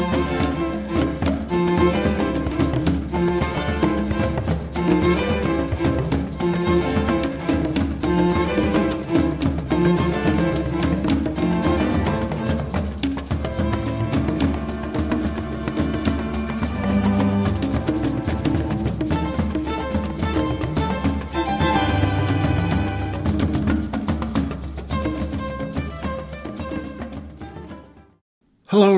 Hello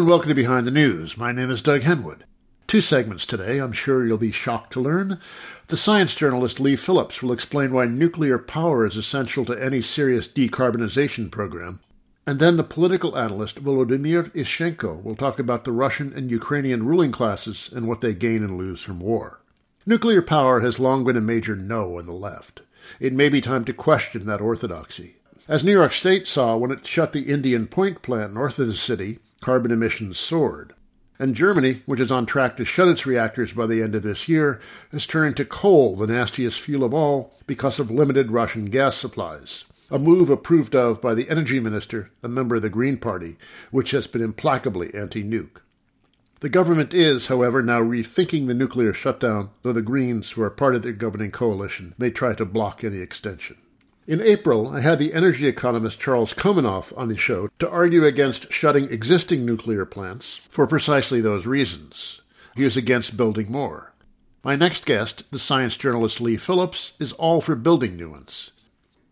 and welcome to Behind the News. My name is Doug Henwood. Two segments today, I'm sure you'll be shocked to learn. The science journalist Leigh Phillips will explain why nuclear power is essential to any serious decarbonization program. And then the political analyst Volodymyr Ishchenko will talk about the Russian and Ukrainian ruling classes and what they gain and lose from war. Nuclear power has long been a major no on the left. It may be time to question that orthodoxy. As New York State saw when it shut the Indian Point plant north of the city, carbon emissions soared. And Germany, which is on track to shut its reactors by the end of this year, has turned to coal, the nastiest fuel of all, because of limited Russian gas supplies. A move approved of by the energy minister, a member of the Green Party, which has been implacably anti nuke. The government is, however, now rethinking the nuclear shutdown, though the Greens, who are part of the governing coalition, may try to block any extension. In April, I had the energy economist Charles Komanoff on the show to argue against shutting existing nuclear plants for precisely those reasons. He was against building more. My next guest, the science journalist Leigh Phillips, is all for building new ones.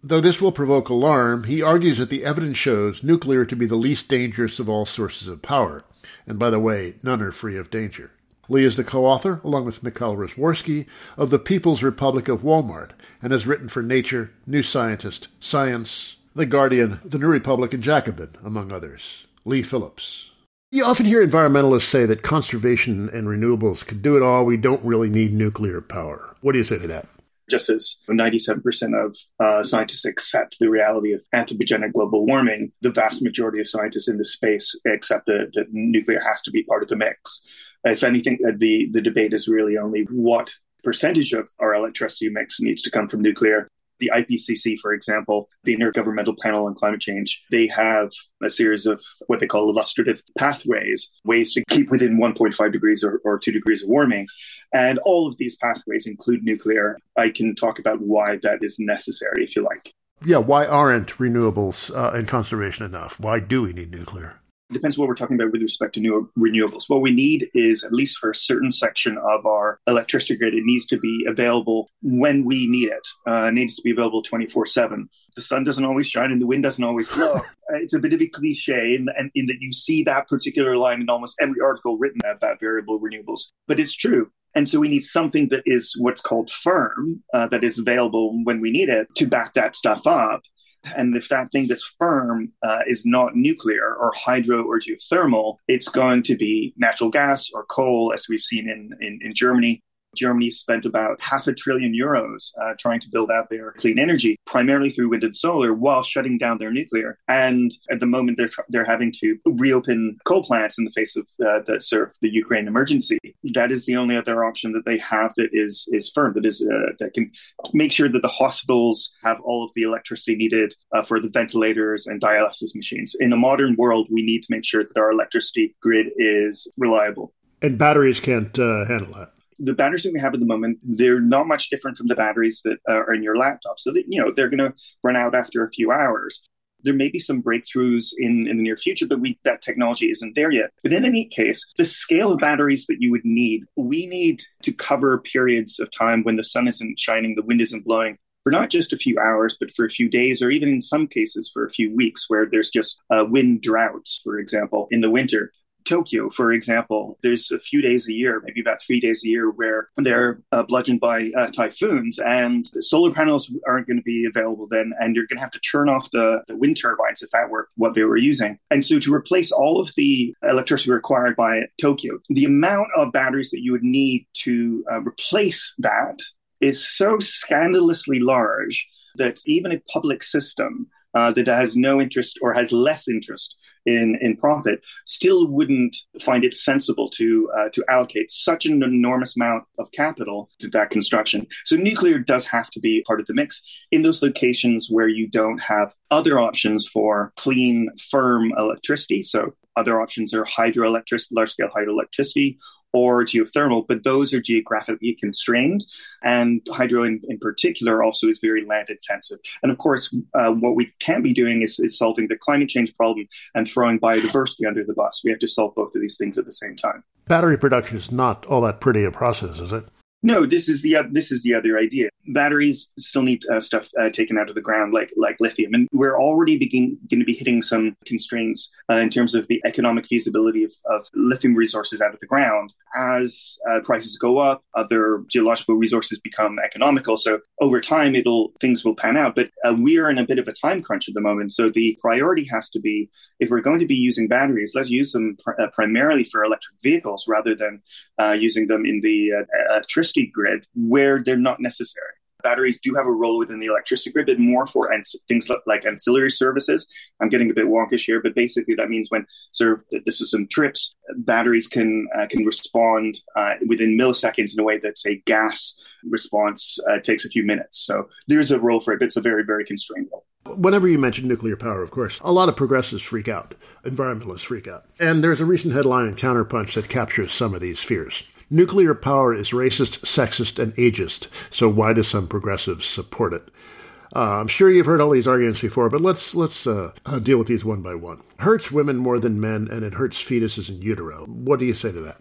Though this will provoke alarm, he argues that the evidence shows nuclear to be the least dangerous of all sources of power. And by the way, none are free of danger. Leigh is the co author, along with Mikhail Rozworski, of The People's Republic of Walmart and has written for Nature, New Scientist, Science, The Guardian, The New Republic, and Jacobin, among others. Leigh Phillips. You often hear environmentalists say that conservation and renewables could do it all. We don't really need nuclear power. What do you say to that? Just as 97% of uh, scientists accept the reality of anthropogenic global warming, the vast majority of scientists in this space accept that, that nuclear has to be part of the mix. If anything, uh, the, the debate is really only what percentage of our electricity mix needs to come from nuclear the IPCC, for example, the Intergovernmental Panel on Climate Change, they have a series of what they call illustrative pathways, ways to keep within 1.5 degrees or, or 2 degrees of warming. And all of these pathways include nuclear. I can talk about why that is necessary, if you like. Yeah, why aren't renewables uh, and conservation enough? Why do we need nuclear? It depends what we're talking about with respect to new renewables. What we need is, at least for a certain section of our electricity grid, it needs to be available when we need it. Uh, it needs to be available 24 7. The sun doesn't always shine and the wind doesn't always blow. Uh, it's a bit of a cliche in, in, in that you see that particular line in almost every article written about variable renewables. But it's true. And so we need something that is what's called firm, uh, that is available when we need it to back that stuff up. And if that thing that's firm uh, is not nuclear or hydro or geothermal, it's going to be natural gas or coal, as we've seen in, in, in Germany. Germany spent about half a trillion euros uh, trying to build out their clean energy, primarily through wind and solar, while shutting down their nuclear. And at the moment, they're tr- they're having to reopen coal plants in the face of uh, the sort of the Ukraine emergency. That is the only other option that they have that is is firm, that is uh, that can make sure that the hospitals have all of the electricity needed uh, for the ventilators and dialysis machines. In a modern world, we need to make sure that our electricity grid is reliable. And batteries can't uh, handle that the batteries that we have at the moment, they're not much different from the batteries that are in your laptop. So that, you know, they're going to run out after a few hours. There may be some breakthroughs in, in the near future, but we, that technology isn't there yet. But in any case, the scale of batteries that you would need, we need to cover periods of time when the sun isn't shining, the wind isn't blowing, for not just a few hours, but for a few days, or even in some cases for a few weeks, where there's just uh, wind droughts, for example, in the winter. Tokyo, for example, there's a few days a year, maybe about three days a year, where they're uh, bludgeoned by uh, typhoons, and solar panels aren't going to be available then, and you're going to have to turn off the, the wind turbines if that were what they were using. And so, to replace all of the electricity required by Tokyo, the amount of batteries that you would need to uh, replace that is so scandalously large that even a public system uh, that has no interest or has less interest in, in profit still wouldn't find it sensible to uh, to allocate such an enormous amount of capital to that construction. So nuclear does have to be part of the mix in those locations where you don't have other options for clean, firm electricity. So Other options are hydroelectric, large scale hydroelectricity, or geothermal, but those are geographically constrained. And hydro in, in particular also is very land intensive. And of course, uh, what we can't be doing is, is solving the climate change problem and throwing biodiversity under the bus. We have to solve both of these things at the same time. Battery production is not all that pretty a process, is it? No, this is the this is the other idea. Batteries still need uh, stuff uh, taken out of the ground, like like lithium, and we're already begin, going to be hitting some constraints uh, in terms of the economic feasibility of, of lithium resources out of the ground. As uh, prices go up, other geological resources become economical. So over time, it'll things will pan out. But uh, we are in a bit of a time crunch at the moment. So the priority has to be if we're going to be using batteries, let's use them pr- uh, primarily for electric vehicles rather than using them in the electricity electricity grid where they're not necessary. Batteries do have a role within the electricity grid, but more for ans- things like ancillary services. I'm getting a bit wonkish here, but basically that means when sort of the system trips, batteries can uh, can respond uh, within milliseconds in a way that say gas response uh, takes a few minutes. So there's a role for it, but it's a very very constrained role. Whenever you mention nuclear power, of course, a lot of progressives freak out, environmentalists freak out. And there's a recent headline in Counterpunch that captures some of these fears. Nuclear power is racist, sexist, and ageist, so why do some progressives support it? Uh, I'm sure you've heard all these arguments before, but let's let's uh, uh, deal with these one by one. Hurts women more than men, and it hurts fetuses in utero. What do you say to that?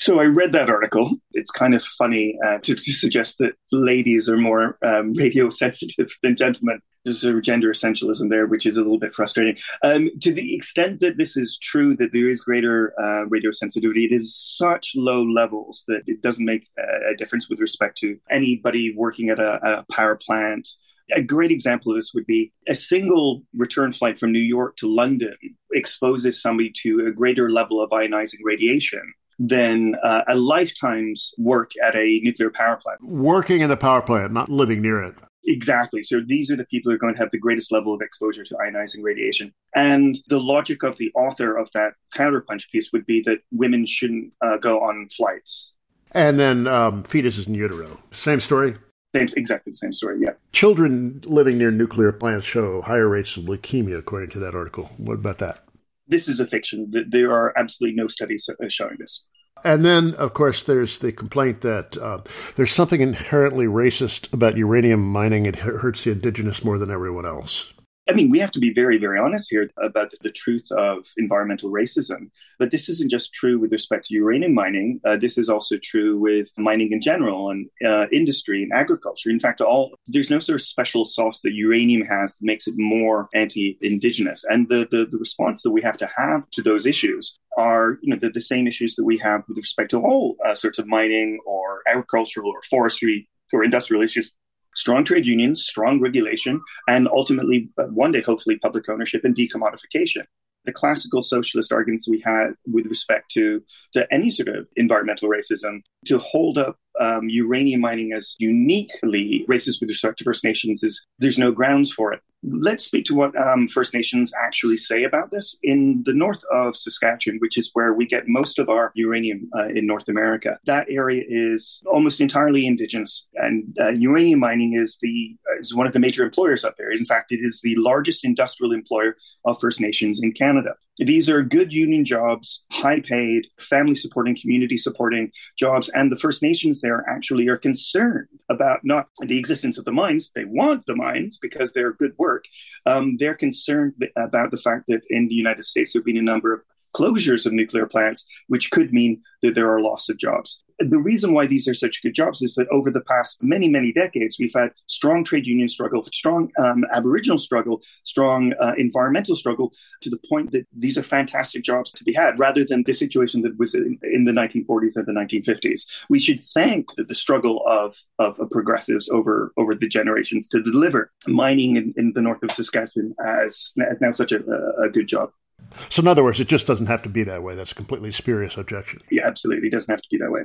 So I read that article. It's kind of funny uh, to, to, suggest that ladies are more um, radio sensitive than gentlemen. There's a gender essentialism there, which is a little bit frustrating. Um, to the extent that this is true, that there is greater uh, radio sensitivity, it is such low levels that it doesn't make a difference with respect to anybody working at a, a power plant. A great example of this would be a single return flight from New York to London exposes somebody to a greater level of ionizing radiation than uh, a lifetime's work at a nuclear power plant. Working in the power plant, not living near it. Exactly. So these are the people who are going to have the greatest level of exposure to ionizing radiation. And the logic of the author of that counterpunch piece would be that women shouldn't uh, go on flights. And then um, fetuses in utero. Same story? Same, exactly the same story, yeah. Children living near nuclear plants show higher rates of leukemia, according to that article. What about that? This is a fiction. There are absolutely no studies showing this. And then, of course, there's the complaint that uh, there's something inherently racist about uranium mining. It hurts the indigenous more than everyone else. I mean, we have to be very, very honest here about the truth of environmental racism. But this isn't just true with respect to uranium mining. Uh, this is also true with mining in general and uh, industry and agriculture. In fact, all there's no sort of special sauce that uranium has that makes it more anti-indigenous. And the, the, the response that we have to have to those issues are, you know, the, the same issues that we have with respect to all uh, sorts of mining or agricultural or forestry or industrial issues strong trade unions, strong regulation, and ultimately, uh, one day, hopefully, public ownership and decommodification. The classical socialist arguments we had with respect to, to any sort of environmental racism to hold up um, uranium mining as uniquely racist with respect to First Nations is there's no grounds for it. Let's speak to what um, First Nations actually say about this. In the north of Saskatchewan, which is where we get most of our uranium uh, in North America, that area is almost entirely indigenous, and uh, uranium mining is the uh, is one of the major employers up there. In fact, it is the largest industrial employer of First Nations in Canada. These are good union jobs, high paid, family supporting, community supporting jobs. And the First Nations there actually are concerned about not the existence of the mines. They want the mines because they're good work. Um, they're concerned about the fact that in the United States, there have been a number of closures of nuclear plants, which could mean that there are loss of jobs the reason why these are such good jobs is that over the past many, many decades, we've had strong trade union struggle, strong um, Aboriginal struggle, strong uh, environmental struggle, to the point that these are fantastic jobs to be had, rather than the situation that was in, in the 1940s and the 1950s. We should thank the, the struggle of, of, of, progressives over, over the generations to deliver mining in, in the north of Saskatchewan as, as now such a, a good job. So, in other words, it just doesn't have to be that way. That's a completely spurious objection. Yeah, absolutely. It doesn't have to be that way.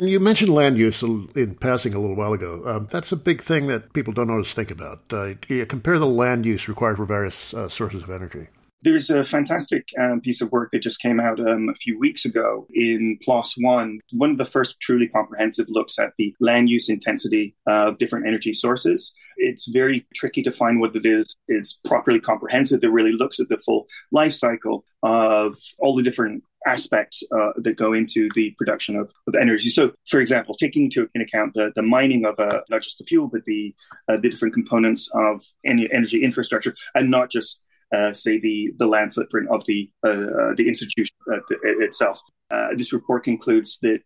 You mentioned land use in passing a little while ago. Um, that's a big thing that people don't always think about. Uh, compare the land use required for various uh, sources of energy. There's a fantastic um, piece of work that just came out um, a few weeks ago in PLOS One, one of the first truly comprehensive looks at the land use intensity of different energy sources. It's very tricky to find what it is is properly comprehensive that really looks at the full life cycle of all the different aspects uh, that go into the production of, of energy. So, for example, taking into account the, the mining of uh, not just the fuel, but the uh, the different components of any energy infrastructure, and not just uh, say the the land footprint of the uh, the institution uh, itself. this report concludes that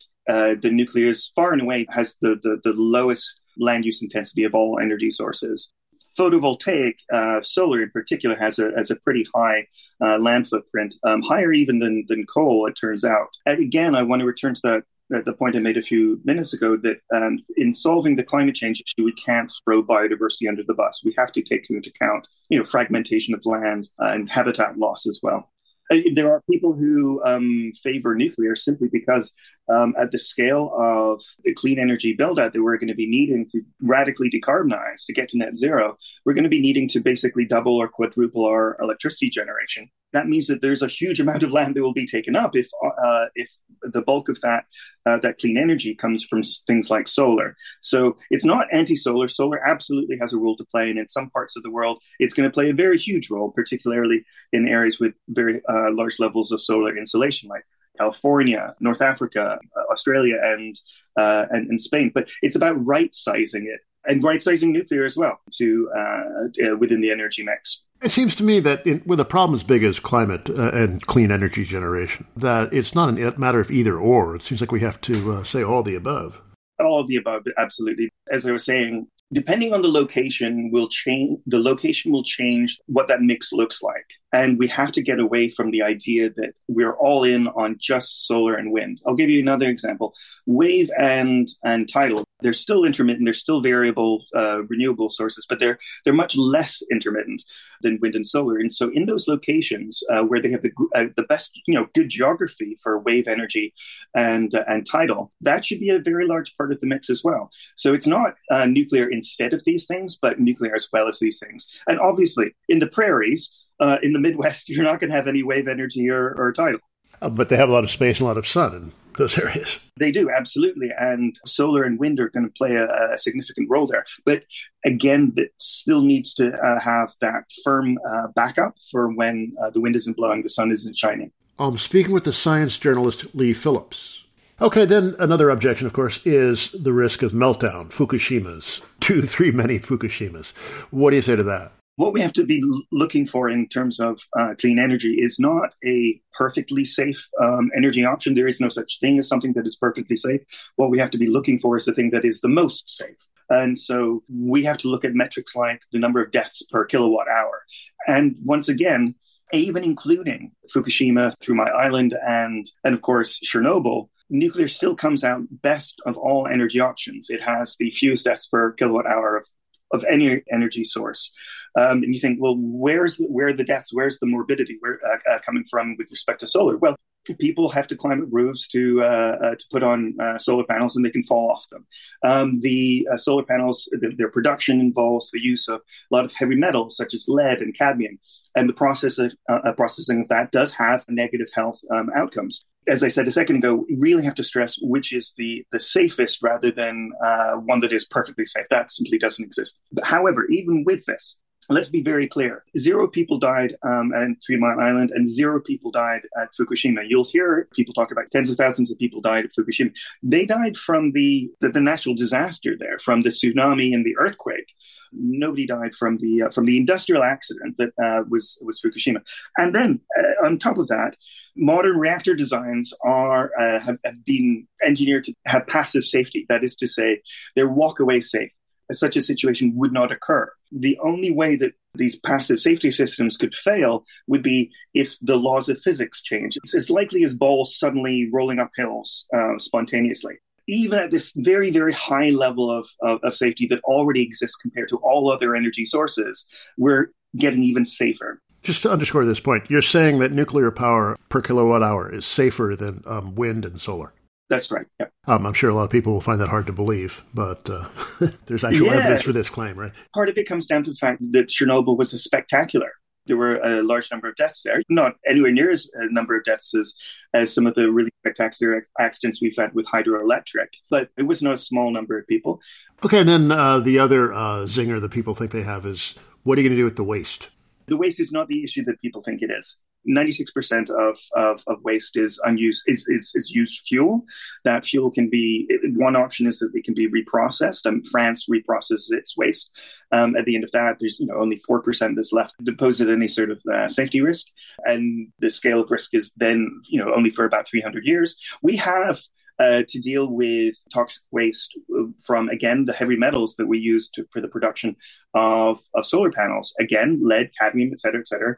the nuclear is far and away has the, the, the lowest land use intensity of all energy sources photovoltaic, uh, solar in particular, has a has a pretty high uh, land footprint, um, higher even than than coal. It turns out. And again, I want to return to that. The point I made a few minutes ago that um, in solving the climate change issue, we can't throw biodiversity under the bus. We have to take into account, you know, fragmentation of land uh, and habitat loss as well. Uh, there are people who um, favor nuclear simply because, um, at the scale of the clean energy build out that we're going to be needing to radically decarbonize to get to net zero, we're going to be needing to basically double or quadruple our electricity generation that means that there's a huge amount of land that will be taken up if uh, if the bulk of that uh, that clean energy comes from things like solar. So it's not anti-solar. Solar absolutely has a role to play, and in some parts of the world, it's going to play a very huge role, particularly in areas with very uh, large levels of solar insolation, like California, North Africa, uh, Australia, and, uh, and and Spain. But it's about right sizing it and right sizing nuclear as well to uh, within the energy mix. It seems to me that in, with a problem as big as climate uh, and clean energy generation, that it's not a matter of either or. It seems like we have to uh, say all the above. All of the above, absolutely. As I was saying, depending on the location, will change. The location will change what that mix looks like. And we have to get away from the idea that we're all in on just solar and wind. I'll give you another example. Wave and, and tidal, they're still intermittent, they're still variable uh, renewable sources, but they're, they're much less intermittent than wind and solar. And so in those locations uh, where they have the, uh, the best, you know, good geography for wave energy and, uh, and tidal, that should be a very large part of the mix as well. So it's not uh, nuclear instead of these things, but nuclear as well as these things. And obviously in the prairies, uh, in the Midwest, you're not going to have any wave energy or, or tidal. But they have a lot of space and a lot of sun those areas. They do, absolutely. And solar and wind are going to play a, a significant role there. But again, that still needs to uh, have that firm uh, backup for when uh, the wind isn't blowing, the sun isn't shining. I'm speaking with the science journalist Leigh Phillips. Okay, then another objection, of course, is the risk of meltdown, Fukushimas, two, three, many Fukushimas. What do you say to that? What we have to be looking for in terms of uh, clean energy is not a perfectly safe um, energy option. There is no such thing as something that is perfectly safe. What we have to be looking for is the thing that is the most safe. And so we have to look at metrics like the number of deaths per kilowatt hour. And once again, even including Fukushima, Three Mile Island, and, and of course, Chernobyl, nuclear still comes out best of all energy options. It has the fewest deaths per kilowatt hour of of any energy source. Um, and you think, well, where's where are the deaths? Where's the morbidity where, uh, uh, coming from with respect to solar? Well, people have to climb up roofs to uh, uh, to put on uh, solar panels, and they can fall off them. Um, the uh, solar panels, the, their production involves the use of a lot of heavy metals such as lead and cadmium, and the process of, uh, processing of that does have negative health um, outcomes as I said a second ago, we really have to stress which is the the safest rather than uh, one that is perfectly safe. That simply doesn't exist. However, even with this, let's be very clear zero people died um, at Three Mile Island and zero people died at Fukushima. You'll hear people talk about tens of thousands of people died at Fukushima. They died from the, the, the natural disaster there, from the tsunami and the earthquake. Nobody died from the uh, from the industrial accident that uh, was was Fukushima. And then uh, on top of that, modern reactor designs are uh, have, have been engineered to have passive safety. That is to say, they're walk away safe such a situation would not occur. The only way that these passive safety systems could fail would be if the laws of physics change. It's as likely as balls suddenly rolling up hills uh, spontaneously. Even at this very, very high level of, of, of safety that already exists compared to all other energy sources, we're getting even safer. Just to underscore this point, you're saying that nuclear power per kilowatt hour is safer than um, wind and solar. That's right. Yeah. Um, I'm sure a lot of people will find that hard to believe, but uh, there's actual yeah. evidence for this claim, right? Part of it comes down to the fact that Chernobyl was a spectacular there were a large number of deaths there. Not anywhere near as a number of deaths as, as some of the really spectacular accidents we've had with hydroelectric, but it was not a small number of people. Okay, and then uh, the other uh, zinger that people think they have is what are you going to do with the waste? The waste is not the issue that people think it is. 96% of, of, of waste is unused is, is, is used fuel. That fuel can be one option is that it can be reprocessed. And France reprocesses its waste. Um, at the end of that, there's you know only four percent that's left at any sort of uh, safety risk, and the scale of risk is then you know only for about 300 years. We have uh, to deal with toxic waste from, again, the heavy metals that we use to, for the production of, of solar panels. Again, lead, cadmium, et cetera, et cetera.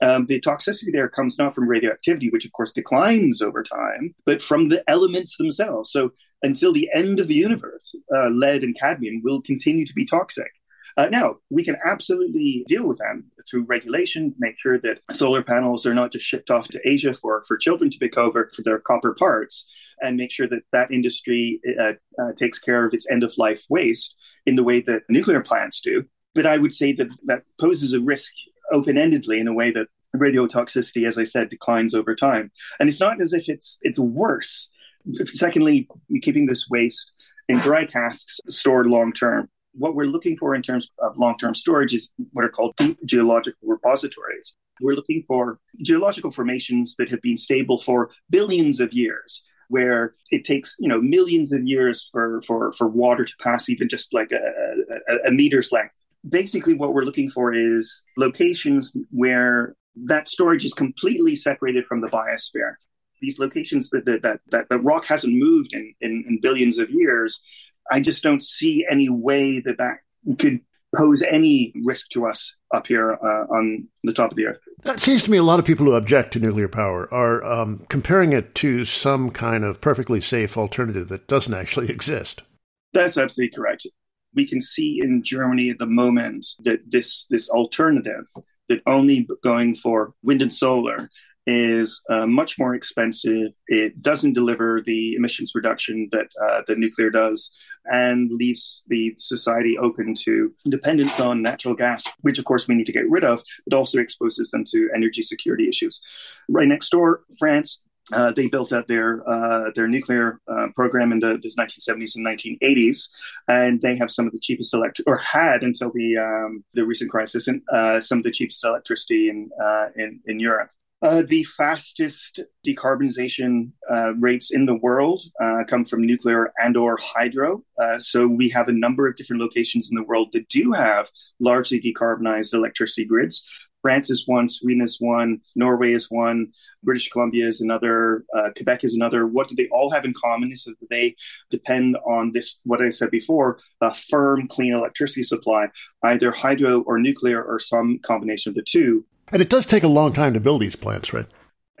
Um, the toxicity there comes not from radioactivity, which of course declines over time, but from the elements themselves. So until the end of the universe, uh, lead and cadmium will continue to be toxic. Uh, now, we can absolutely deal with them through regulation, make sure that solar panels are not just shipped off to Asia for, for children to pick over for their copper parts, and make sure that that industry uh, uh, takes care of its end of life waste in the way that nuclear plants do. But I would say that that poses a risk open endedly in a way that radiotoxicity, as I said, declines over time. And it's not as if it's it's worse. Secondly, keeping this waste in dry casks stored long term what we're looking for in terms of long-term storage is what are called deep geological repositories. We're looking for geological formations that have been stable for billions of years, where it takes you know millions of years for for for water to pass even just like a, a, a meter's length. Basically, what we're looking for is locations where that storage is completely separated from the biosphere these locations that that that, that rock hasn't moved in, in, in billions of years I just don't see any way that that could pose any risk to us up here uh, on the top of the earth. That seems to me a lot of people who object to nuclear power are um, comparing it to some kind of perfectly safe alternative that doesn't actually exist. That's absolutely correct. We can see in Germany at the moment that this this alternative that only going for wind and solar is uh, much more expensive. It doesn't deliver the emissions reduction that uh, the nuclear does, and leaves the society open to dependence on natural gas, which of course we need to get rid of, but also exposes them to energy security issues. Right next door, France. Uh, they built out their uh, their nuclear uh, program in the, the 1970s and 1980s, and they have some of the cheapest electric, or had until the um, the recent crisis, and uh, some of the cheapest electricity in in, in Europe. Uh, the fastest decarbonization uh, rates in the world uh, come from nuclear and or hydro. Uh, so we have a number of different locations in the world that do have largely decarbonized electricity grids. France is one, Sweden is one, Norway is one, British Columbia is another, uh, Quebec is another. What do they all have in common is that they depend on this, what I said before, a firm, clean electricity supply, either hydro or nuclear or some combination of the two. And it does take a long time to build these plants, right?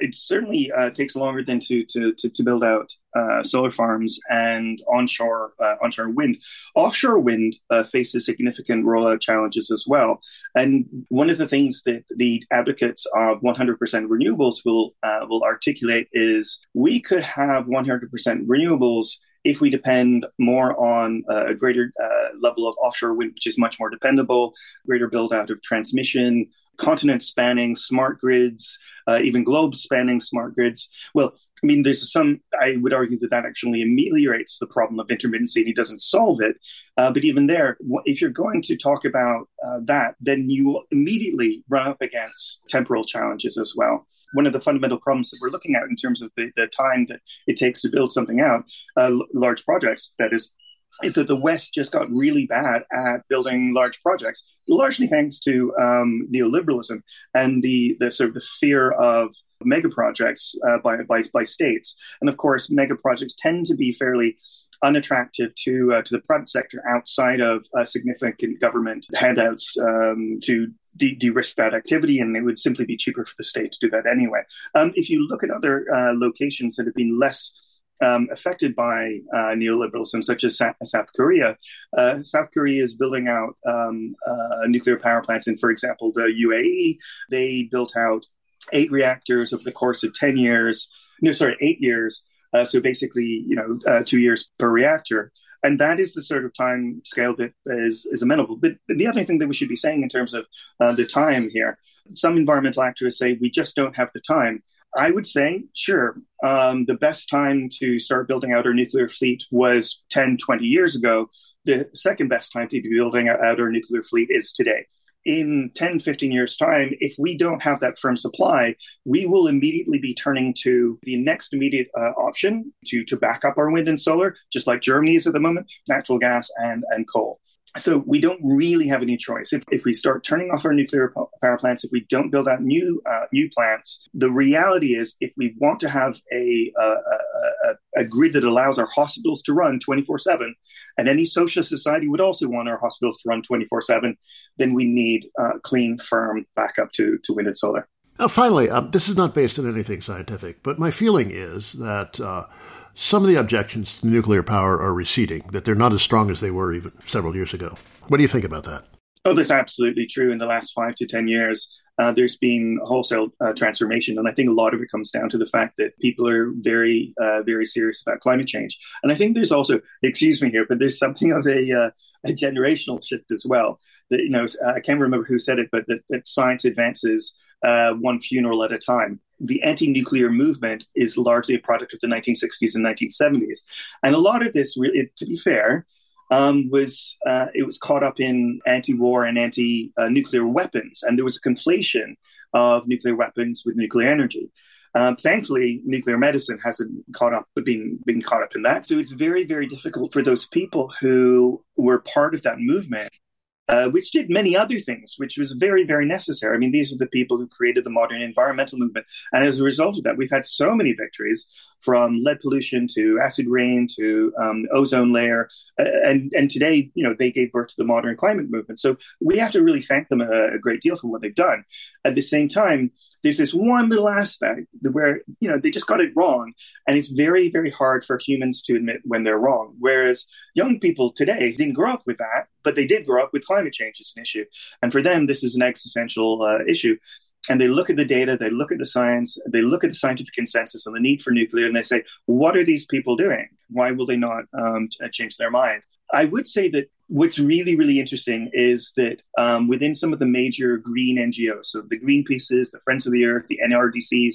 It certainly uh, takes longer than to to to, to build out uh, solar farms and onshore uh, onshore wind. Offshore wind uh, faces significant rollout challenges as well. And one of the things that the advocates of 100% renewables will uh, will articulate is we could have 100% renewables if we depend more on a greater uh, level of offshore wind, which is much more dependable, greater build out of transmission, continent spanning smart grids, uh, even globe spanning smart grids. Well, I mean, there's some, I would argue that that actually ameliorates the problem of intermittency and he doesn't solve it. Uh, but even there, if you're going to talk about uh, that, then you will immediately run up against temporal challenges as well. One of the fundamental problems that we're looking at in terms of the, the time that it takes to build something out, uh, large projects, that is, is that the West just got really bad at building large projects, largely thanks to um, neoliberalism and the, the sort of the fear of mega projects uh, by, by, by states. And of course, mega projects tend to be fairly unattractive to uh, to the private sector outside of uh, significant government handouts um, to de- de-risk that activity, and it would simply be cheaper for the state to do that anyway. Um, if you look at other uh, locations that have been less um, affected by uh, neoliberalism, such as Sa- South Korea. Uh, South Korea is building out um, uh, nuclear power plants. And for example, the UAE, they built out eight reactors over the course of 10 years. No, sorry, eight years. Uh, so basically, you know, uh, two years per reactor. And that is the sort of time scale that is, is amenable. But the other thing that we should be saying in terms of uh, the time here, some environmental activists say we just don't have the time. I would say, sure, um, the best time to start building out our nuclear fleet was 10, 20 years ago. The second best time to be building out our nuclear fleet is today in 10, 15 years' time, if we don't have that firm supply, we will immediately be turning to the next immediate uh, option to, to back up our wind and solar, just like Germany is at the moment, natural gas and, and coal so we don't really have any choice. If, if we start turning off our nuclear power plants, if we don't build out new uh, new plants, the reality is, if we want to have a, a, a, a grid that allows our hospitals to run 24 7, and any social society would also want our hospitals to run 24 7, then we need uh, clean, firm backup to, to wind and solar. Now, finally, um, this is not based on anything scientific, but my feeling is that. Uh, some of the objections to nuclear power are receding, that they're not as strong as they were even several years ago. What do you think about that? Oh, that's absolutely true. In the last five to 10 years, uh, there's been wholesale uh, transformation. And I think a lot of it comes down to the fact that people are very, uh, very serious about climate change. And I think there's also, excuse me here, but there's something of a, uh, a generational shift as well. That, you know, I can't remember who said it, but that, that science advances uh, one funeral at a time the anti-nuclear movement is largely a product of the 1960s and 1970s, and a lot of this, to be fair, um, was uh, it was caught up in anti-war and anti-nuclear weapons, and there was a conflation of nuclear weapons with nuclear energy. Um, thankfully, nuclear medicine hasn't caught up, been been caught up in that. So it's very, very difficult for those people who were part of that movement uh, which did many other things, which was very, very necessary. I mean, these are the people who created the modern environmental movement. And as a result of that, we've had so many victories from lead pollution to acid rain to um, ozone layer. Uh, and, and today, you know, they gave birth to the modern climate movement. So we have to really thank them a, a great deal for what they've done. At the same time, there's this one little aspect where, you know, they just got it wrong. And it's very, very hard for humans to admit when they're wrong. Whereas young people today didn't grow up with that but they did grow up with climate change as an issue. And for them, this is an existential uh, issue. And they look at the data, they look at the science, they look at the scientific consensus on the need for nuclear, and they say, what are these people doing? Why will they not um, uh, change their mind? I would say that what's really, really interesting is that um, within some of the major green NGOs, so the Greenpeaces, the Friends of the Earth, the NRDCs,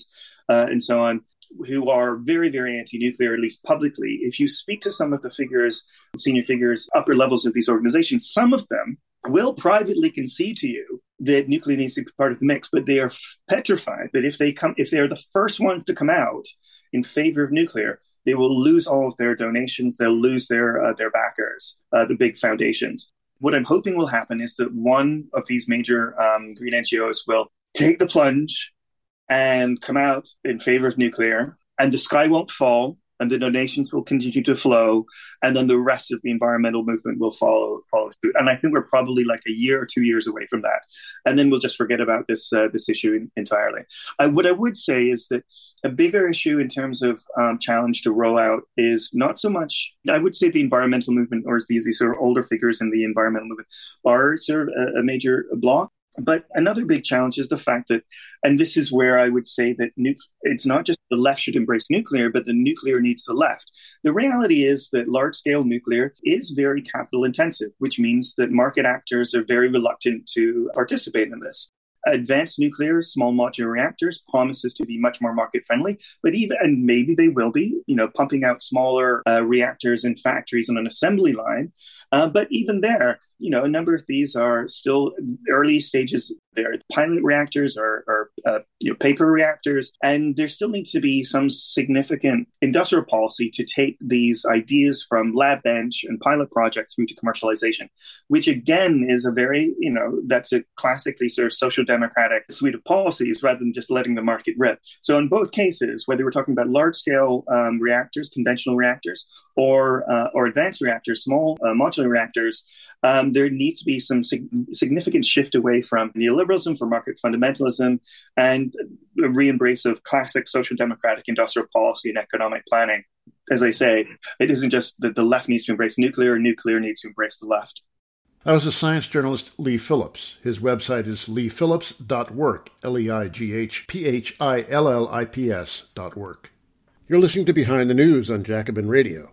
uh, and so on, who are very, very anti nuclear, at least publicly, if you speak to some of the figures, senior figures, upper levels of these organizations, some of them will privately concede to you that nuclear needs to be part of the mix, but they are petrified that if they come, if they're the first ones to come out in favor of nuclear, they will lose all of their donations. They'll lose their uh, their backers, uh, the big foundations. What I'm hoping will happen is that one of these major um, green NGOs will take the plunge and come out in favor of nuclear, and the sky won't fall, and the donations will continue to flow, and then the rest of the environmental movement will follow follow suit. And I think we're probably like a year or two years away from that, and then we'll just forget about this uh, this issue entirely. I, what I would say is that a bigger issue in terms of um, challenge to roll out is not so much. I would say the environmental movement or these, these sort of older figures in the environmental movement are sort of a, a major block but another big challenge is the fact that, and this is where I would say that nu- it's not just the left should embrace nuclear, but the nuclear needs the left. The reality is that large scale nuclear is very capital intensive, which means that market actors are very reluctant to participate in this advanced nuclear small modular reactors promises to be much more market friendly but even and maybe they will be you know pumping out smaller uh, reactors in factories on an assembly line uh, but even there you know, a number of these are still early stages. They're pilot reactors or, or uh, you know, paper reactors, and there still needs to be some significant industrial policy to take these ideas from lab bench and pilot project through to commercialization, which again is a very, you know, that's a classically sort of social democratic suite of policies rather than just letting the market rip. So in both cases, whether we're talking about large scale um, reactors, conventional reactors, or uh, or advanced reactors, small uh, modular reactors, um, there needs to be some sig- significant shift away from neoliberalism, from market fundamentalism, and a re-embrace of classic social democratic industrial policy and economic planning. As I say, it isn't just that the left needs to embrace nuclear; nuclear needs to embrace the left. That was the science journalist Leigh Phillips. His website is leighphillips.work, L E I G H P H I L L I P S dot work. You're listening to Behind the News on Jacobin Radio.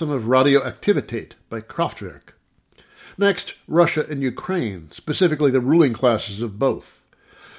some of Radioaktivität by Kraftwerk. Next, Russia and Ukraine, specifically the ruling classes of both.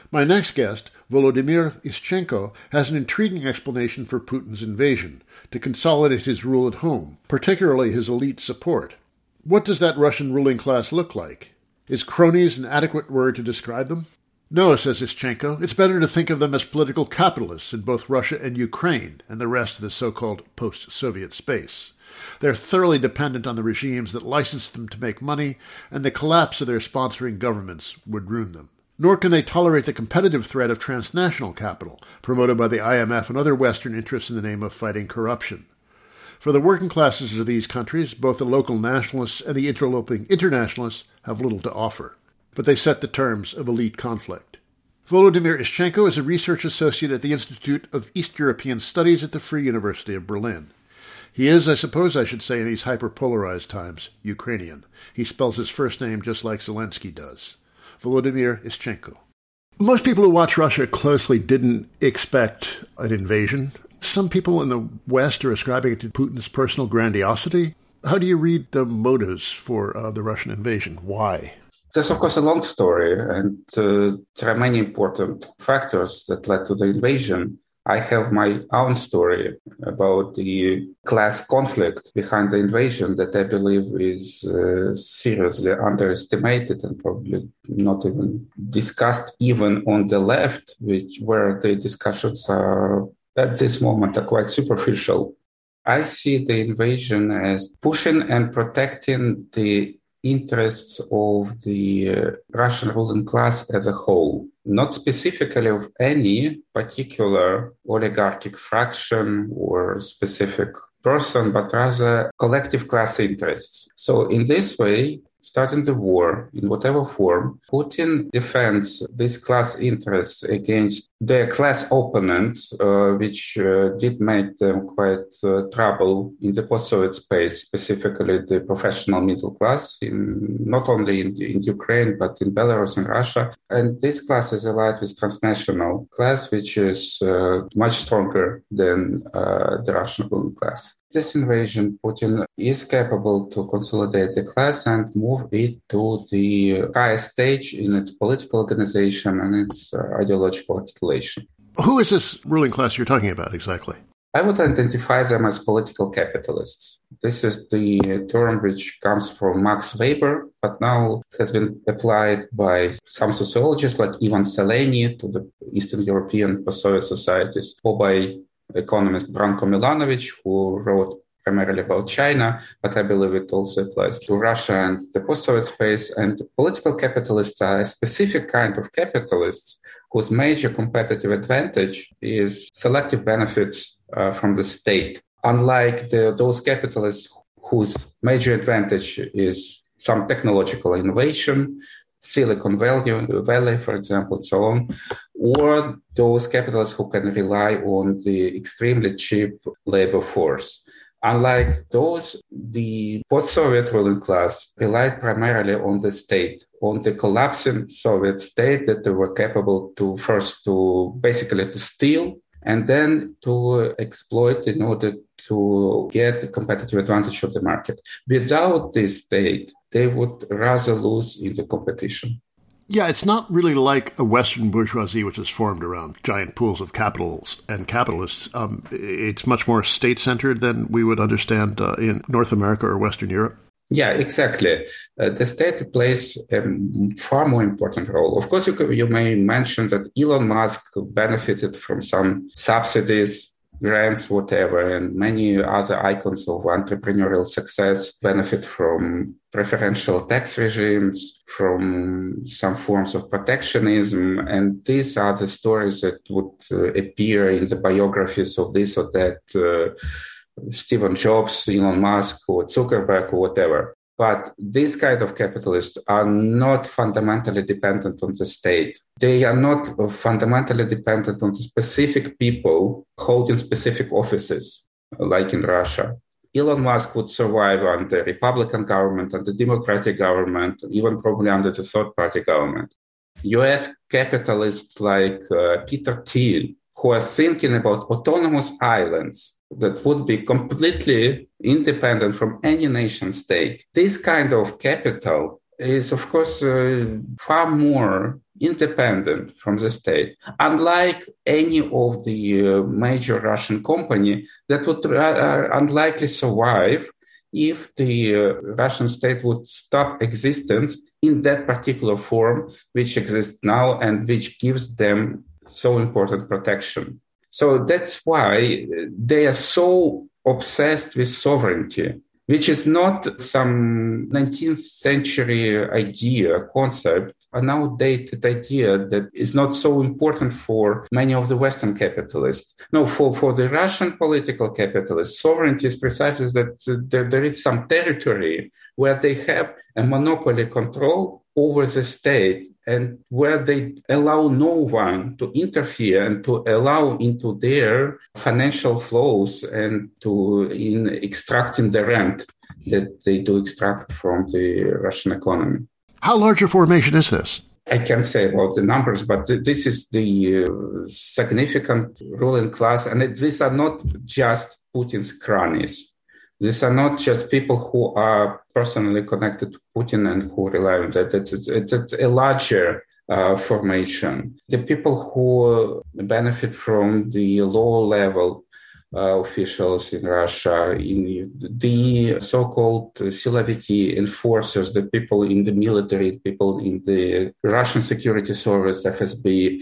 My next guest, Volodymyr Ishchenko, has an intriguing explanation for Putin's invasion to consolidate his rule at home, particularly his elite support. What does that Russian ruling class look like? Is cronies an adequate word to describe them? No, says Ishchenko, it's better to think of them as political capitalists in both Russia and Ukraine and the rest of the so called post Soviet space. They're thoroughly dependent on the regimes that license them to make money, and the collapse of their sponsoring governments would ruin them. Nor can they tolerate the competitive threat of transnational capital, promoted by the IMF and other Western interests in the name of fighting corruption. For the working classes of these countries, both the local nationalists and the interloping internationalists have little to offer. But they set the terms of elite conflict. Volodymyr Ishchenko is a research associate at the Institute of East European Studies at the Free University of Berlin. He is, I suppose I should say in these hyperpolarized times, Ukrainian. He spells his first name just like Zelensky does. Volodymyr Ishchenko. Most people who watch Russia closely didn't expect an invasion. Some people in the West are ascribing it to Putin's personal grandiosity. How do you read the motives for uh, the Russian invasion? Why? There's, of course, a long story, and uh, there are many important factors that led to the invasion. I have my own story about the class conflict behind the invasion that I believe is uh, seriously underestimated and probably not even discussed even on the left, which where the discussions are at this moment are quite superficial. I see the invasion as pushing and protecting the interests of the uh, Russian ruling class as a whole, not specifically of any particular oligarchic fraction or specific person, but rather collective class interests. So, in this way, starting the war in whatever form, Putin defends these class interests against their class opponents, uh, which uh, did make them quite uh, trouble in the post-Soviet space, specifically the professional middle class, in, not only in, in Ukraine but in Belarus and Russia. And this class is allied with transnational class, which is uh, much stronger than uh, the Russian ruling class this invasion, Putin is capable to consolidate the class and move it to the highest stage in its political organization and its uh, ideological articulation. Who is this ruling class you're talking about exactly? I would identify them as political capitalists. This is the uh, term which comes from Max Weber, but now has been applied by some sociologists like Ivan Szelényi to the Eastern European post-Soviet societies, or by economist Branko Milanovic, who wrote primarily about China, but I believe it also applies to Russia and the post-Soviet space. And political capitalists are a specific kind of capitalists whose major competitive advantage is selective benefits uh, from the state. Unlike the, those capitalists whose major advantage is some technological innovation, Silicon Valley, Valley, for example, and so on, or those capitalists who can rely on the extremely cheap labor force. Unlike those, the post-Soviet ruling class relied primarily on the state, on the collapsing Soviet state that they were capable to first to basically to steal and then to exploit in order to get a competitive advantage of the market. Without this state, they would rather lose in the competition. Yeah, it's not really like a Western bourgeoisie, which is formed around giant pools of capitals and capitalists. Um, it's much more state centered than we would understand uh, in North America or Western Europe. Yeah, exactly. Uh, the state plays a far more important role. Of course, you, could, you may mention that Elon Musk benefited from some subsidies grants, whatever, and many other icons of entrepreneurial success benefit from preferential tax regimes, from some forms of protectionism. And these are the stories that would uh, appear in the biographies of this or that. Uh, Stephen Jobs, Elon Musk, or Zuckerberg, or whatever. But these kind of capitalists are not fundamentally dependent on the state. They are not fundamentally dependent on the specific people holding specific offices, like in Russia. Elon Musk would survive under the Republican government, under the Democratic government, even probably under the third party government. US capitalists like uh, Peter Thiel, who are thinking about autonomous islands that would be completely independent from any nation state. This kind of capital is, of course, uh, far more independent from the state, unlike any of the uh, major Russian company that would uh, unlikely survive if the uh, Russian state would stop existence in that particular form which exists now and which gives them so important protection. So that's why they are so obsessed with sovereignty, which is not some 19th century idea, concept, an outdated idea that is not so important for many of the Western capitalists. No, for, for the Russian political capitalists, sovereignty is precisely that there, there is some territory where they have a monopoly control over the state and where they allow no one to interfere and to allow into their financial flows and to in extracting the rent that they do extract from the Russian economy. How large a formation is this? I can't say about the numbers, but this is the uh, significant ruling class, and it, these are not just Putin's cronies. These are not just people who are personally connected to Putin and who rely on that. It's, it's, it's a larger uh, formation. The people who benefit from the lower level uh, officials in Russia, in the so-called siloviki enforcers, the people in the military, people in the Russian security service, FSB,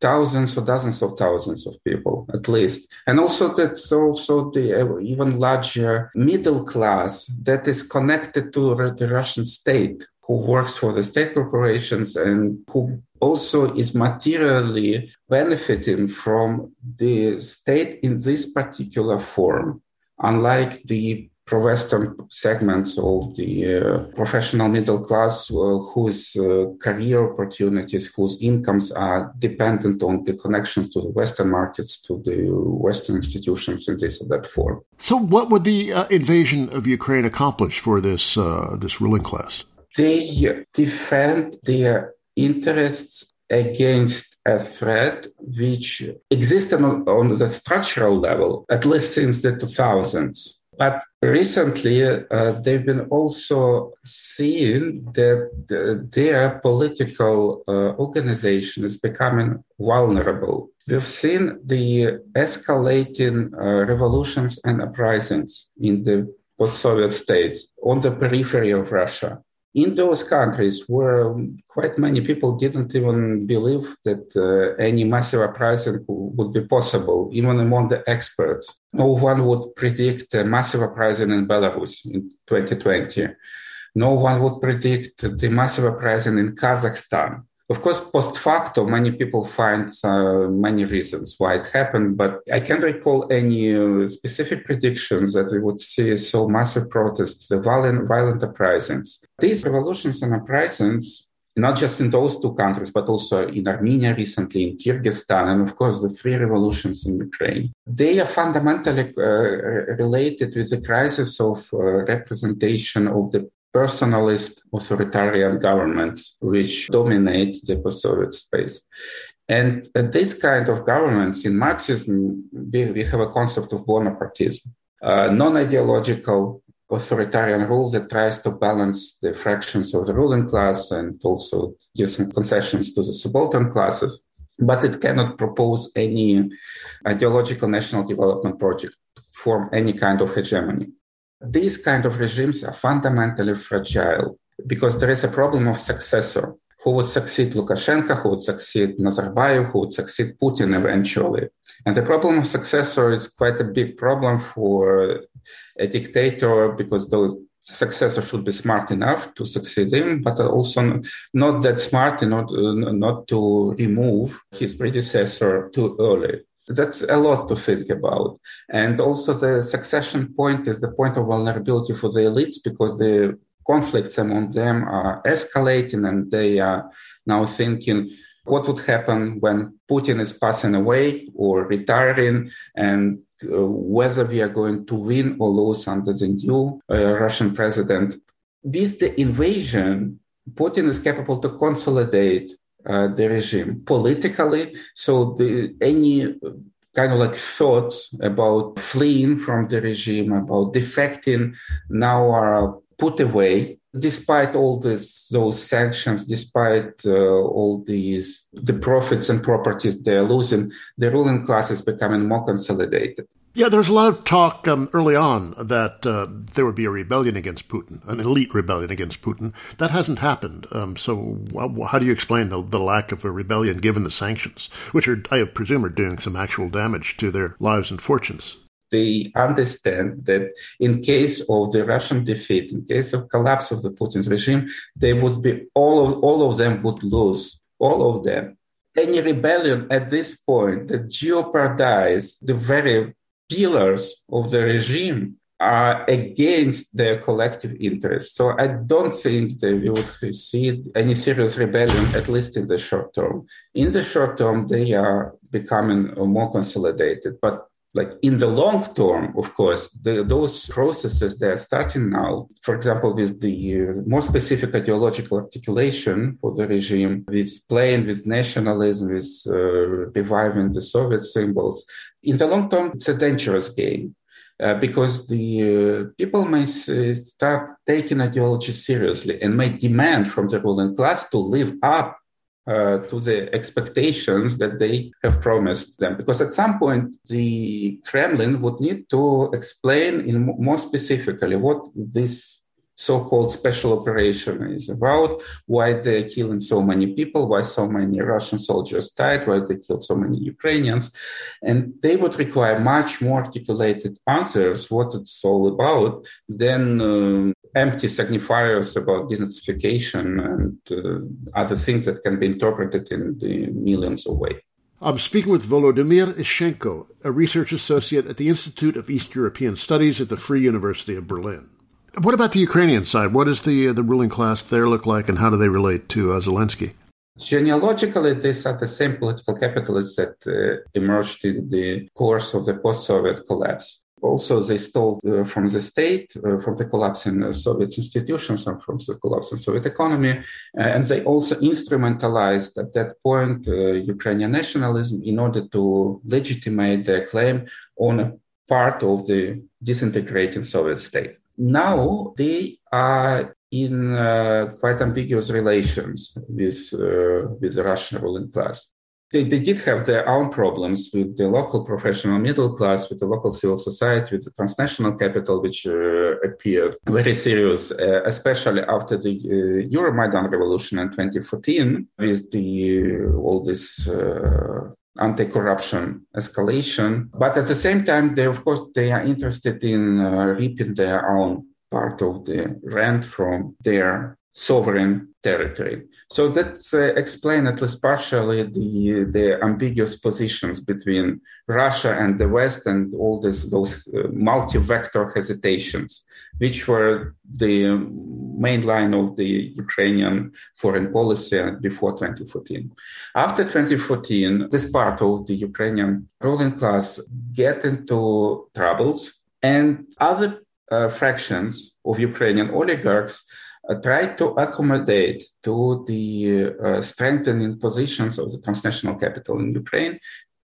thousands or dozens of thousands of people at least. And also that's also the uh, even larger middle class that is connected to the russian state who works for the state corporations and who also is materially benefiting from the state in this particular form unlike the pro-Western segments of the uh, professional middle class uh, whose uh, career opportunities, whose incomes are dependent on the connections to the Western markets, to the Western institutions in this or that form. So, what would the uh, invasion of Ukraine accomplish for this uh, this ruling class? They defend their interests against a threat which existed on, on the structural level, at least since the 2000s but recently, uh, they've been also seeing that their political uh, organization is becoming vulnerable. We've seen the escalating uh, revolutions and uprisings in the post Soviet states on the periphery of Russia in those countries where quite many people didn't even believe that uh, any massive uprising would be possible, even among the experts. No one would predict a massive uprising in Belarus in 2020. No one would predict the massive uprising in Kazakhstan of course, post facto, many people find uh, many reasons why it happened, but I can't recall any uh, specific predictions that we would see so massive protests, the violent, violent uprisings. These revolutions and uprisings, not just in those two countries, but also in Armenia recently, in Kyrgyzstan, and of course the three revolutions in Ukraine, they are fundamentally uh, related with the crisis of uh, representation of the personalist authoritarian governments which dominate the post-Soviet space. And this kind of governments in Marxism, we, we have a concept of Bonapartism, uh, non-ideological, authoritarian rule that tries to balance the fractions of the ruling class and also give some concessions to the subaltern classes. But it cannot propose any ideological national development project, to form any kind of hegemony. These kind of regimes are fundamentally fragile because there is a problem of successor who would succeed Lukashenko, who would succeed Nazarbayev, who would succeed Putin eventually. And the problem of successor is quite a big problem for a dictator because those successor should be smart enough to succeed him, but also not that smart in order not to remove his predecessor too early. That's a lot to think about. And also the succession point is the point of vulnerability for the elites because the conflicts among them are escalating and they are now thinking what would happen when Putin is passing away or retiring and uh, whether we are going to win or lose under the new uh, Russian president. With the invasion, Putin is capable to consolidate uh, the regime politically. So the, any kind of like thoughts about fleeing from the regime, about defecting, now are put away despite all this, those sanctions, despite uh, all these the profits and properties they're losing, the ruling class is becoming more consolidated. Yeah, there was a lot of talk um, early on that uh, there would be a rebellion against Putin, an elite rebellion against Putin. That hasn't happened. Um, so, how do you explain the, the, lack of a rebellion given the sanctions, which are, I presume, are doing some actual damage to their lives and fortunes? they understand that in case of the Russian defeat, in case of collapse of the Putin's regime, they would be all of all of them would lose, all of them. Any rebellion at this point that jeopardize the very pillars of the regime are against their collective interests. So I don't think they would see any serious rebellion, at least in the short term. In the short term, they are becoming more consolidated, but like in the long term, of course, the, those processes they are starting now, for example, with the uh, more specific ideological articulation for the regime, with playing with nationalism, with uh, reviving the Soviet symbols. In the long term, it's a dangerous game. Uh, because the uh, people may start taking ideology seriously and may demand from the ruling class to live up uh, to the expectations that they have promised them. Because at some point, the Kremlin would need to explain in more specifically what this so-called special operation is about, why they're killing so many people, why so many Russian soldiers died, why they killed so many Ukrainians. And they would require much more articulated answers, what it's all about, than um, empty signifiers about denazification and uh, other things that can be interpreted in the millions of ways. I'm speaking with Volodymyr Ishchenko, a research associate at the Institute of East European Studies at the Free University of Berlin. What about the Ukrainian side? What does the uh, the ruling class there look like, and how do they relate to uh, Zelensky? Genealogically, these are the same political capitalists that uh, emerged in the course of the post-Soviet collapse. Also, they stole uh, from the state, uh, from the collapse in uh, Soviet institutions, and from the collapse in Soviet economy, uh, and they also instrumentalized at that point uh, Ukrainian nationalism in order to legitimate their claim on a part of the disintegrating Soviet state. Now they are in uh, quite ambiguous relations with with the Russian ruling class they, they did have their own problems with the local professional middle class, with the local civil society, with the transnational capital, which uh, appeared very serious, uh, especially after the uh, Euromaidan revolution in 2014, with the uh, all this uh, anti-corruption escalation. But at the same time, they of course they are interested in uh, reaping their own part of the rent from their sovereign territory. So that's uh, explain at least partially the the ambiguous positions between Russia and the West and all this those uh, multi-vector hesitations, which were the main line of the Ukrainian foreign policy before 2014. After 2014, this part of the Ukrainian ruling class get into troubles, and other uh, fractions of Ukrainian oligarchs try to accommodate to the uh, strengthening positions of the transnational capital in Ukraine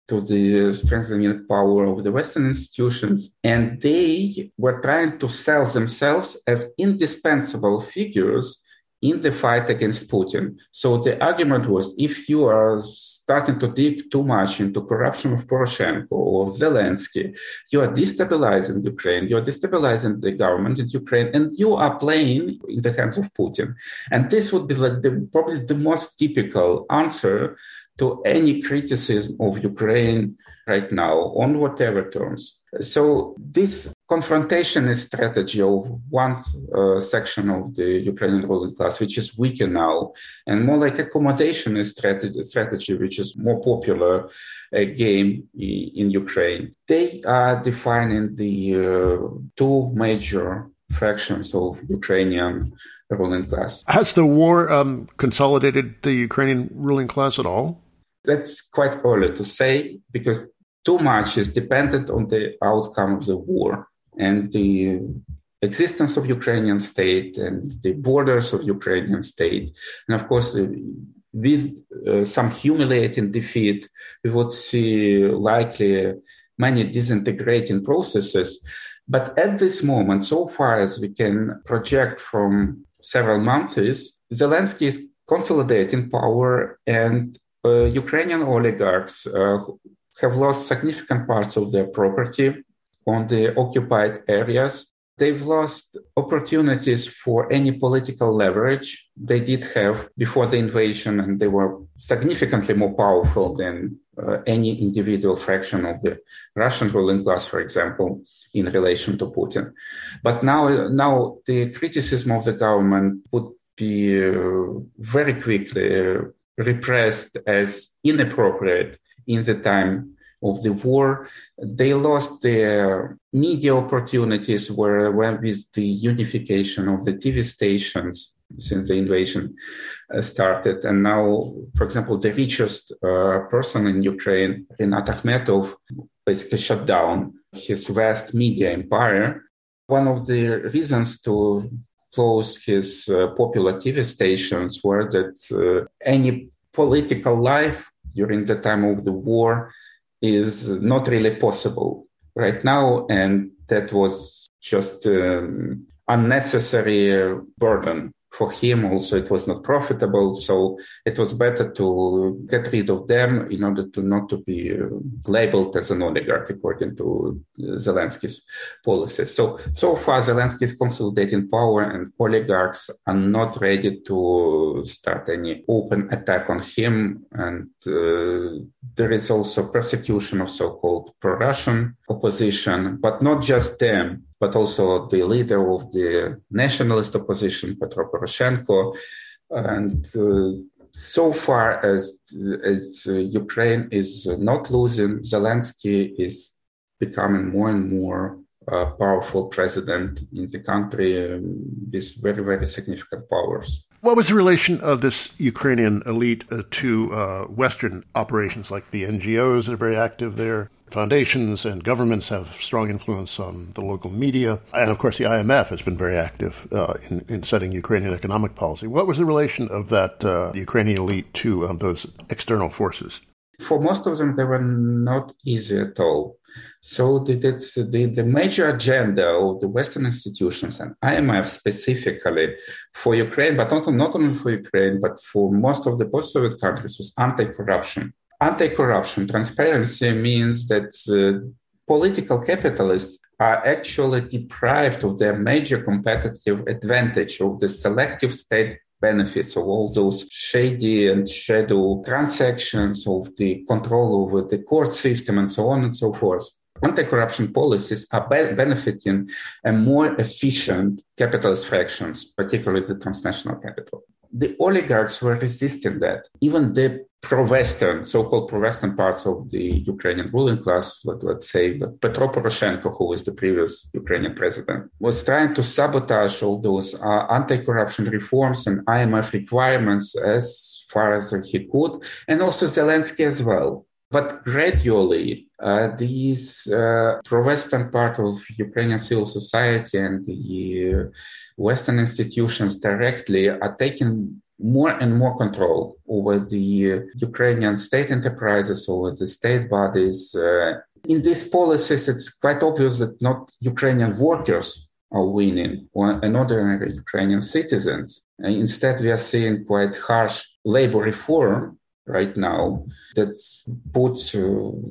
to the strengthening power of the Western institutions. And they were trying to sell themselves as indispensable figures in the fight against Putin. So the argument was if you are starting to dig too much into corruption of Poroshenko or Zelensky, you are destabilizing Ukraine, you are destabilizing the government in Ukraine, and you are playing in the hands of Putin. And this would be like the, probably the most typical answer to any criticism of Ukraine right now on whatever terms. So this confrontationist strategy of one uh, section of the Ukrainian ruling class, which is weaker now, and more like accommodationist strategy, strategy which is more popular uh, game in Ukraine, they are defining the uh, two major fractions of Ukrainian ruling class. Has the war um, consolidated the Ukrainian ruling class at all? That's quite early to say because too much is dependent on the outcome of the war and the existence of Ukrainian state and the borders of Ukrainian state. And of course, uh, with uh, some humiliating defeat, we would see likely many disintegrating processes. But at this moment, so far as we can project from several months, Zelensky is consolidating power and uh, Ukrainian oligarchs uh, have lost significant parts of their property on the occupied areas. They've lost opportunities for any political leverage they did have before the invasion, and they were significantly more powerful than uh, any individual fraction of the Russian ruling class, for example, in relation to Putin. But now, now the criticism of the government would be uh, very quickly uh, repressed as inappropriate in the time of the war. They lost their media opportunities where, when with the unification of the TV stations since the invasion uh, started. And now, for example, the richest uh, person in Ukraine, Rinat Akhmetov, basically shut down his vast media empire. One of the reasons to close his uh, popular TV stations were that uh, any political life during the time of the war is not really possible right now. And that was just um, unnecessary burden for him also it was not profitable so it was better to get rid of them in order to not to be uh, labeled as an oligarch according to zelensky's policies so so far zelensky is consolidating power and oligarchs are not ready to start any open attack on him. And uh, there is also persecution of so-called pro-russian opposition but not just them but also the leader of the nationalist opposition, Petro Poroshenko. And uh, so far as, as uh, Ukraine is not losing, Zelensky is becoming more and more uh, powerful president in the country um, with very, very significant powers. What was the relation of this Ukrainian elite uh, to uh, Western operations, like the NGOs that are very active there? Foundations and governments have strong influence on the local media. And of course, the IMF has been very active uh, in, in, setting Ukrainian economic policy. What was the relation of that uh, Ukrainian elite to um, those external forces? For most of them, they were not easy at all. So the, the, the major agenda of the Western institutions and IMF specifically for Ukraine, but not, not only for Ukraine, but for most of the post-Soviet countries was anti-corruption. Anti-corruption transparency means that uh, political capitalists are actually deprived of their major competitive advantage of the selective state benefits of all those shady and shadow transactions of the control over the court system and so on and so forth. Anti-corruption policies are be- benefiting a more efficient capitalist fractions, particularly the transnational capital. The oligarchs were resisting that. Even the pro-Western, so-called pro-Western parts of the Ukrainian ruling class, let, us say Petro Poroshenko, who was the previous Ukrainian president, was trying to sabotage all those uh, anti-corruption reforms and IMF requirements as far as he could, and also Zelensky as well. But gradually, uh, these uh, pro-Western part of Ukrainian civil society and the Western institutions directly are taking more and more control over the uh, Ukrainian state enterprises, over the state bodies. Uh, in these policies, it's quite obvious that not Ukrainian workers are winning or ordinary Ukrainian citizens. Instead, we are seeing quite harsh labor reform right now that puts uh,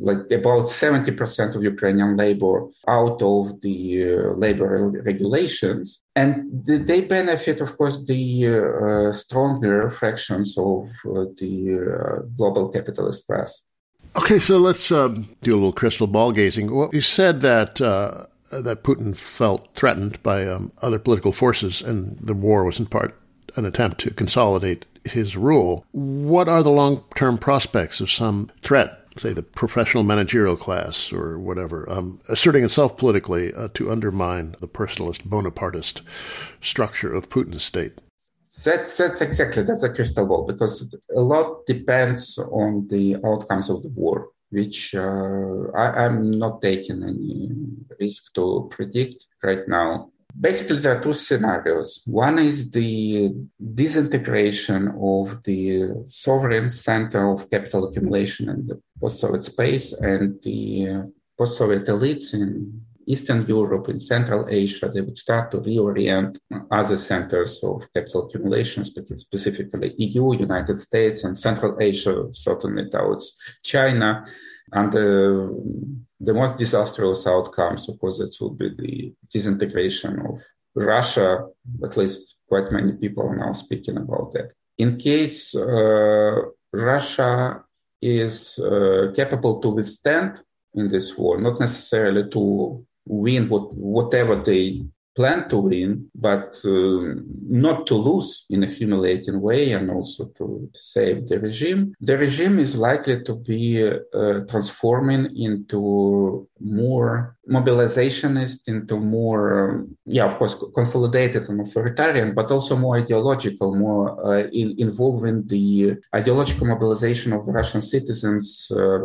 like about 70% of Ukrainian labor out of the uh, labor regulations. And they benefit, of course, the uh, stronger fractions of uh, the uh, global capitalist class. Okay, so let's um, do a little crystal ball gazing. Well, you said that uh, that Putin felt threatened by um, other political forces, and the war was in part an attempt to consolidate his rule. What are the long term prospects of some threat, say the professional managerial class or whatever, um, asserting itself politically uh, to undermine the personalist Bonapartist structure of Putin's state? That's, that's exactly that's a crystal ball because a lot depends on the outcomes of the war, which uh, I, I'm not taking any risk to predict right now basically there are two scenarios. One is the disintegration of the sovereign center of capital accumulation in the post-soviet space and the post-soviet elites in eastern europe in central asia. They would start to reorient other centers of capital accumulation specifically eu united states and central asia certainly towards china uh, the most disastrous outcome, course, that would be the disintegration of Russia. At least quite many people are now speaking about that. In case uh, Russia is uh, capable to withstand in this war, not necessarily to win what, whatever they plan to win, but uh, not to lose in a humiliating way and also to save the regime. The regime is likely to be uh, transforming into more mobilizationist, into more, um, yeah, of course, consolidated and authoritarian, but also more ideological, more uh, in, involving the ideological mobilization of the Russian citizens, uh,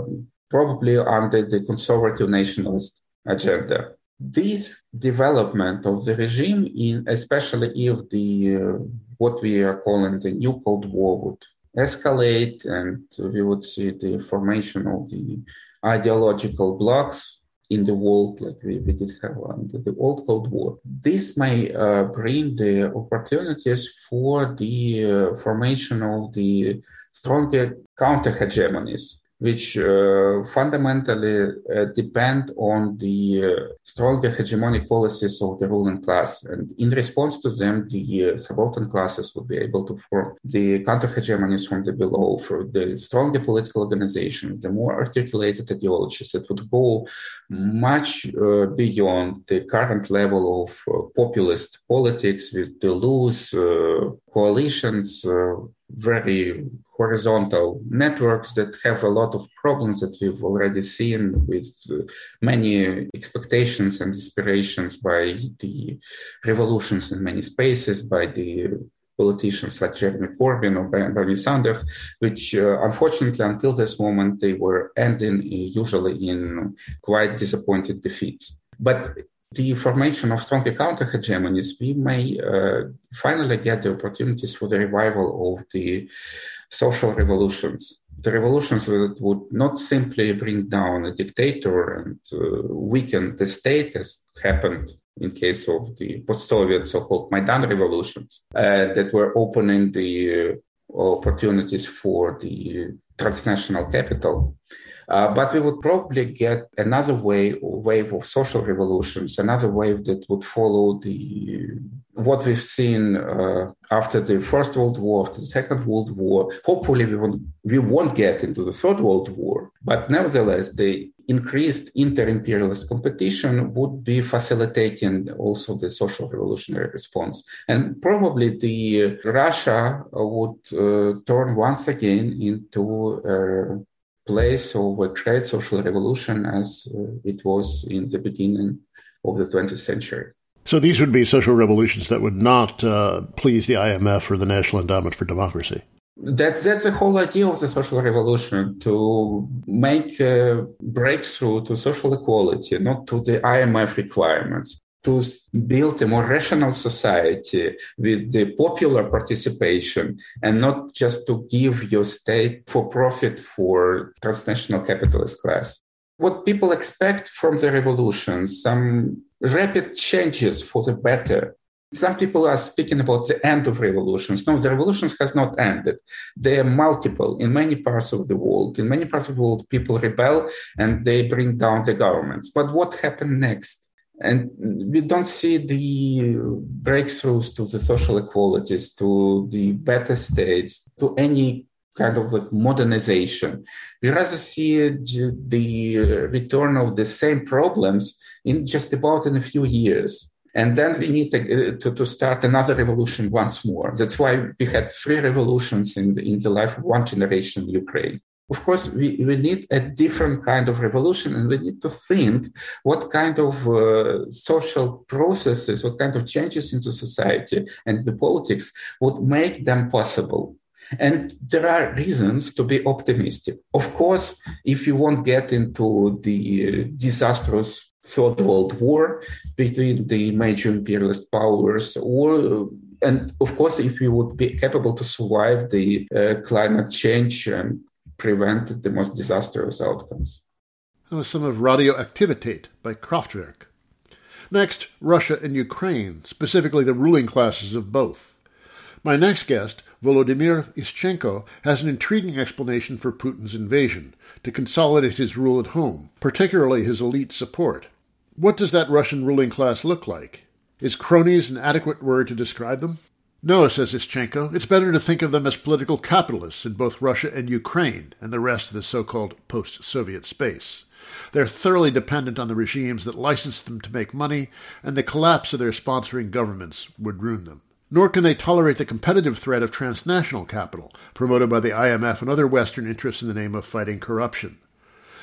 probably under the conservative nationalist agenda this development of the regime, in especially if the uh, what we are calling the new Cold War would escalate, and we would see the formation of the ideological blocks in the world, like we, we did have under the old Cold War. This may uh, bring the opportunities for the uh, formation of the stronger counter hegemonies which uh, fundamentally uh, depend on the uh, stronger hegemonic policies of the ruling class. And in response to them, the uh, subaltern classes would be able to form the counter hegemonies from the below, for the stronger political organizations, the more articulated ideologies that would go much uh, beyond the current level of uh, populist politics with the loose coalitions very horizontal networks that have a lot of problems that we've already seen with uh, many expectations and aspirations by the revolutions in many spaces, by the politicians like Jeremy Corbyn or Bernie Sanders, which uh, unfortunately until this moment they were ending usually in quite disappointed defeats. But the formation of stronger counter hegemonies, we may uh, finally get the opportunities for the revival of the social revolutions. The revolutions that would not simply bring down a dictator and uh, weaken the state, as happened in case of the post-Soviet so-called Maidan revolutions, uh, that were opening the uh, opportunities for the transnational capital uh, but we would probably get another wave, wave of social revolutions, another wave that would follow the what we've seen uh, after the First World War, the Second World War. Hopefully, we won't, we won't get into the Third World War, but nevertheless, the increased inter-imperialist competition would be facilitating also the social revolutionary response, and probably the Russia would uh, turn once again into place of a great social revolution as uh, it was in the beginning of the 20th century. So these would be social revolutions that would not uh, please the IMF or the National Endowment for Democracy. That's that's the whole idea of the social revolution to make a breakthrough to social equality, not to the IMF requirements. To build a more rational society with the popular participation and not just to give your state for profit for transnational capitalist class. What people expect from the revolution, some rapid changes for the better. Some people are speaking about the end of revolutions. No, the revolutions has not ended. They are multiple in many parts of the world. In many parts of the world, people rebel and they bring down the governments. But what happened next? And we don't see the breakthroughs to the social equalities, to the better states, to any kind of like modernization. We rather see the return of the same problems in just about in a few years. And then we need to, to, to, start another revolution once more. That's why we had three revolutions in the, in the life of one generation in Ukraine. Of course, we, we need a different kind of revolution and we need to think what kind of uh, social processes, what kind of changes into society and the politics would make them possible. And there are reasons to be optimistic. Of course, if you won't get into the disastrous Third World War between the major imperialist powers, or and of course, if we would be capable to survive the uh, climate change and prevent the most disastrous outcomes. That was some of Radioaktivität by Kraftwerk. Next, Russia and Ukraine, specifically the ruling classes of both. My next guest, Volodymyr Ishchenko, has an intriguing explanation for Putin's invasion to consolidate his rule at home, particularly his elite support. What does that Russian ruling class look like? Is cronies an adequate word to describe them? No, says Ishchenko, it's better to think of them as political capitalists in both Russia and Ukraine and the rest of the so called post Soviet space. They're thoroughly dependent on the regimes that license them to make money, and the collapse of their sponsoring governments would ruin them nor can they tolerate the competitive threat of transnational capital, promoted by the IMF and other Western interests in the name of fighting corruption.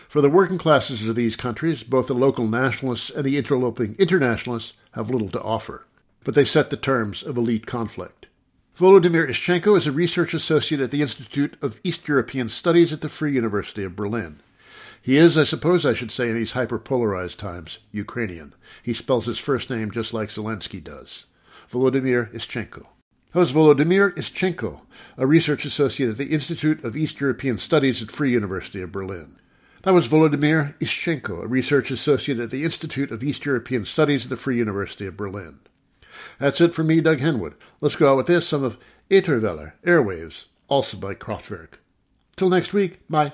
For the working classes of these countries, both the local nationalists and the interloping internationalists have little to offer, but they set the terms of elite conflict. Volodymyr Ishchenko is a research associate at the Institute of East European Studies at the Free University of Berlin. He is, I suppose I should say in these hyperpolarized times, Ukrainian. He spells his first name just like Zelensky does. Volodymyr Ishchenko. That was Volodymyr Ishchenko, a research associate at the Institute of East European Studies at Free University of Berlin. That was Volodymyr Ishchenko, a research associate at the Institute of East European Studies at the Free University of Berlin. That's it for me, Doug Henwood. Let's go out with this, some of Ätherwelle, Airwaves, also by Kraftwerk. Till next week, bye.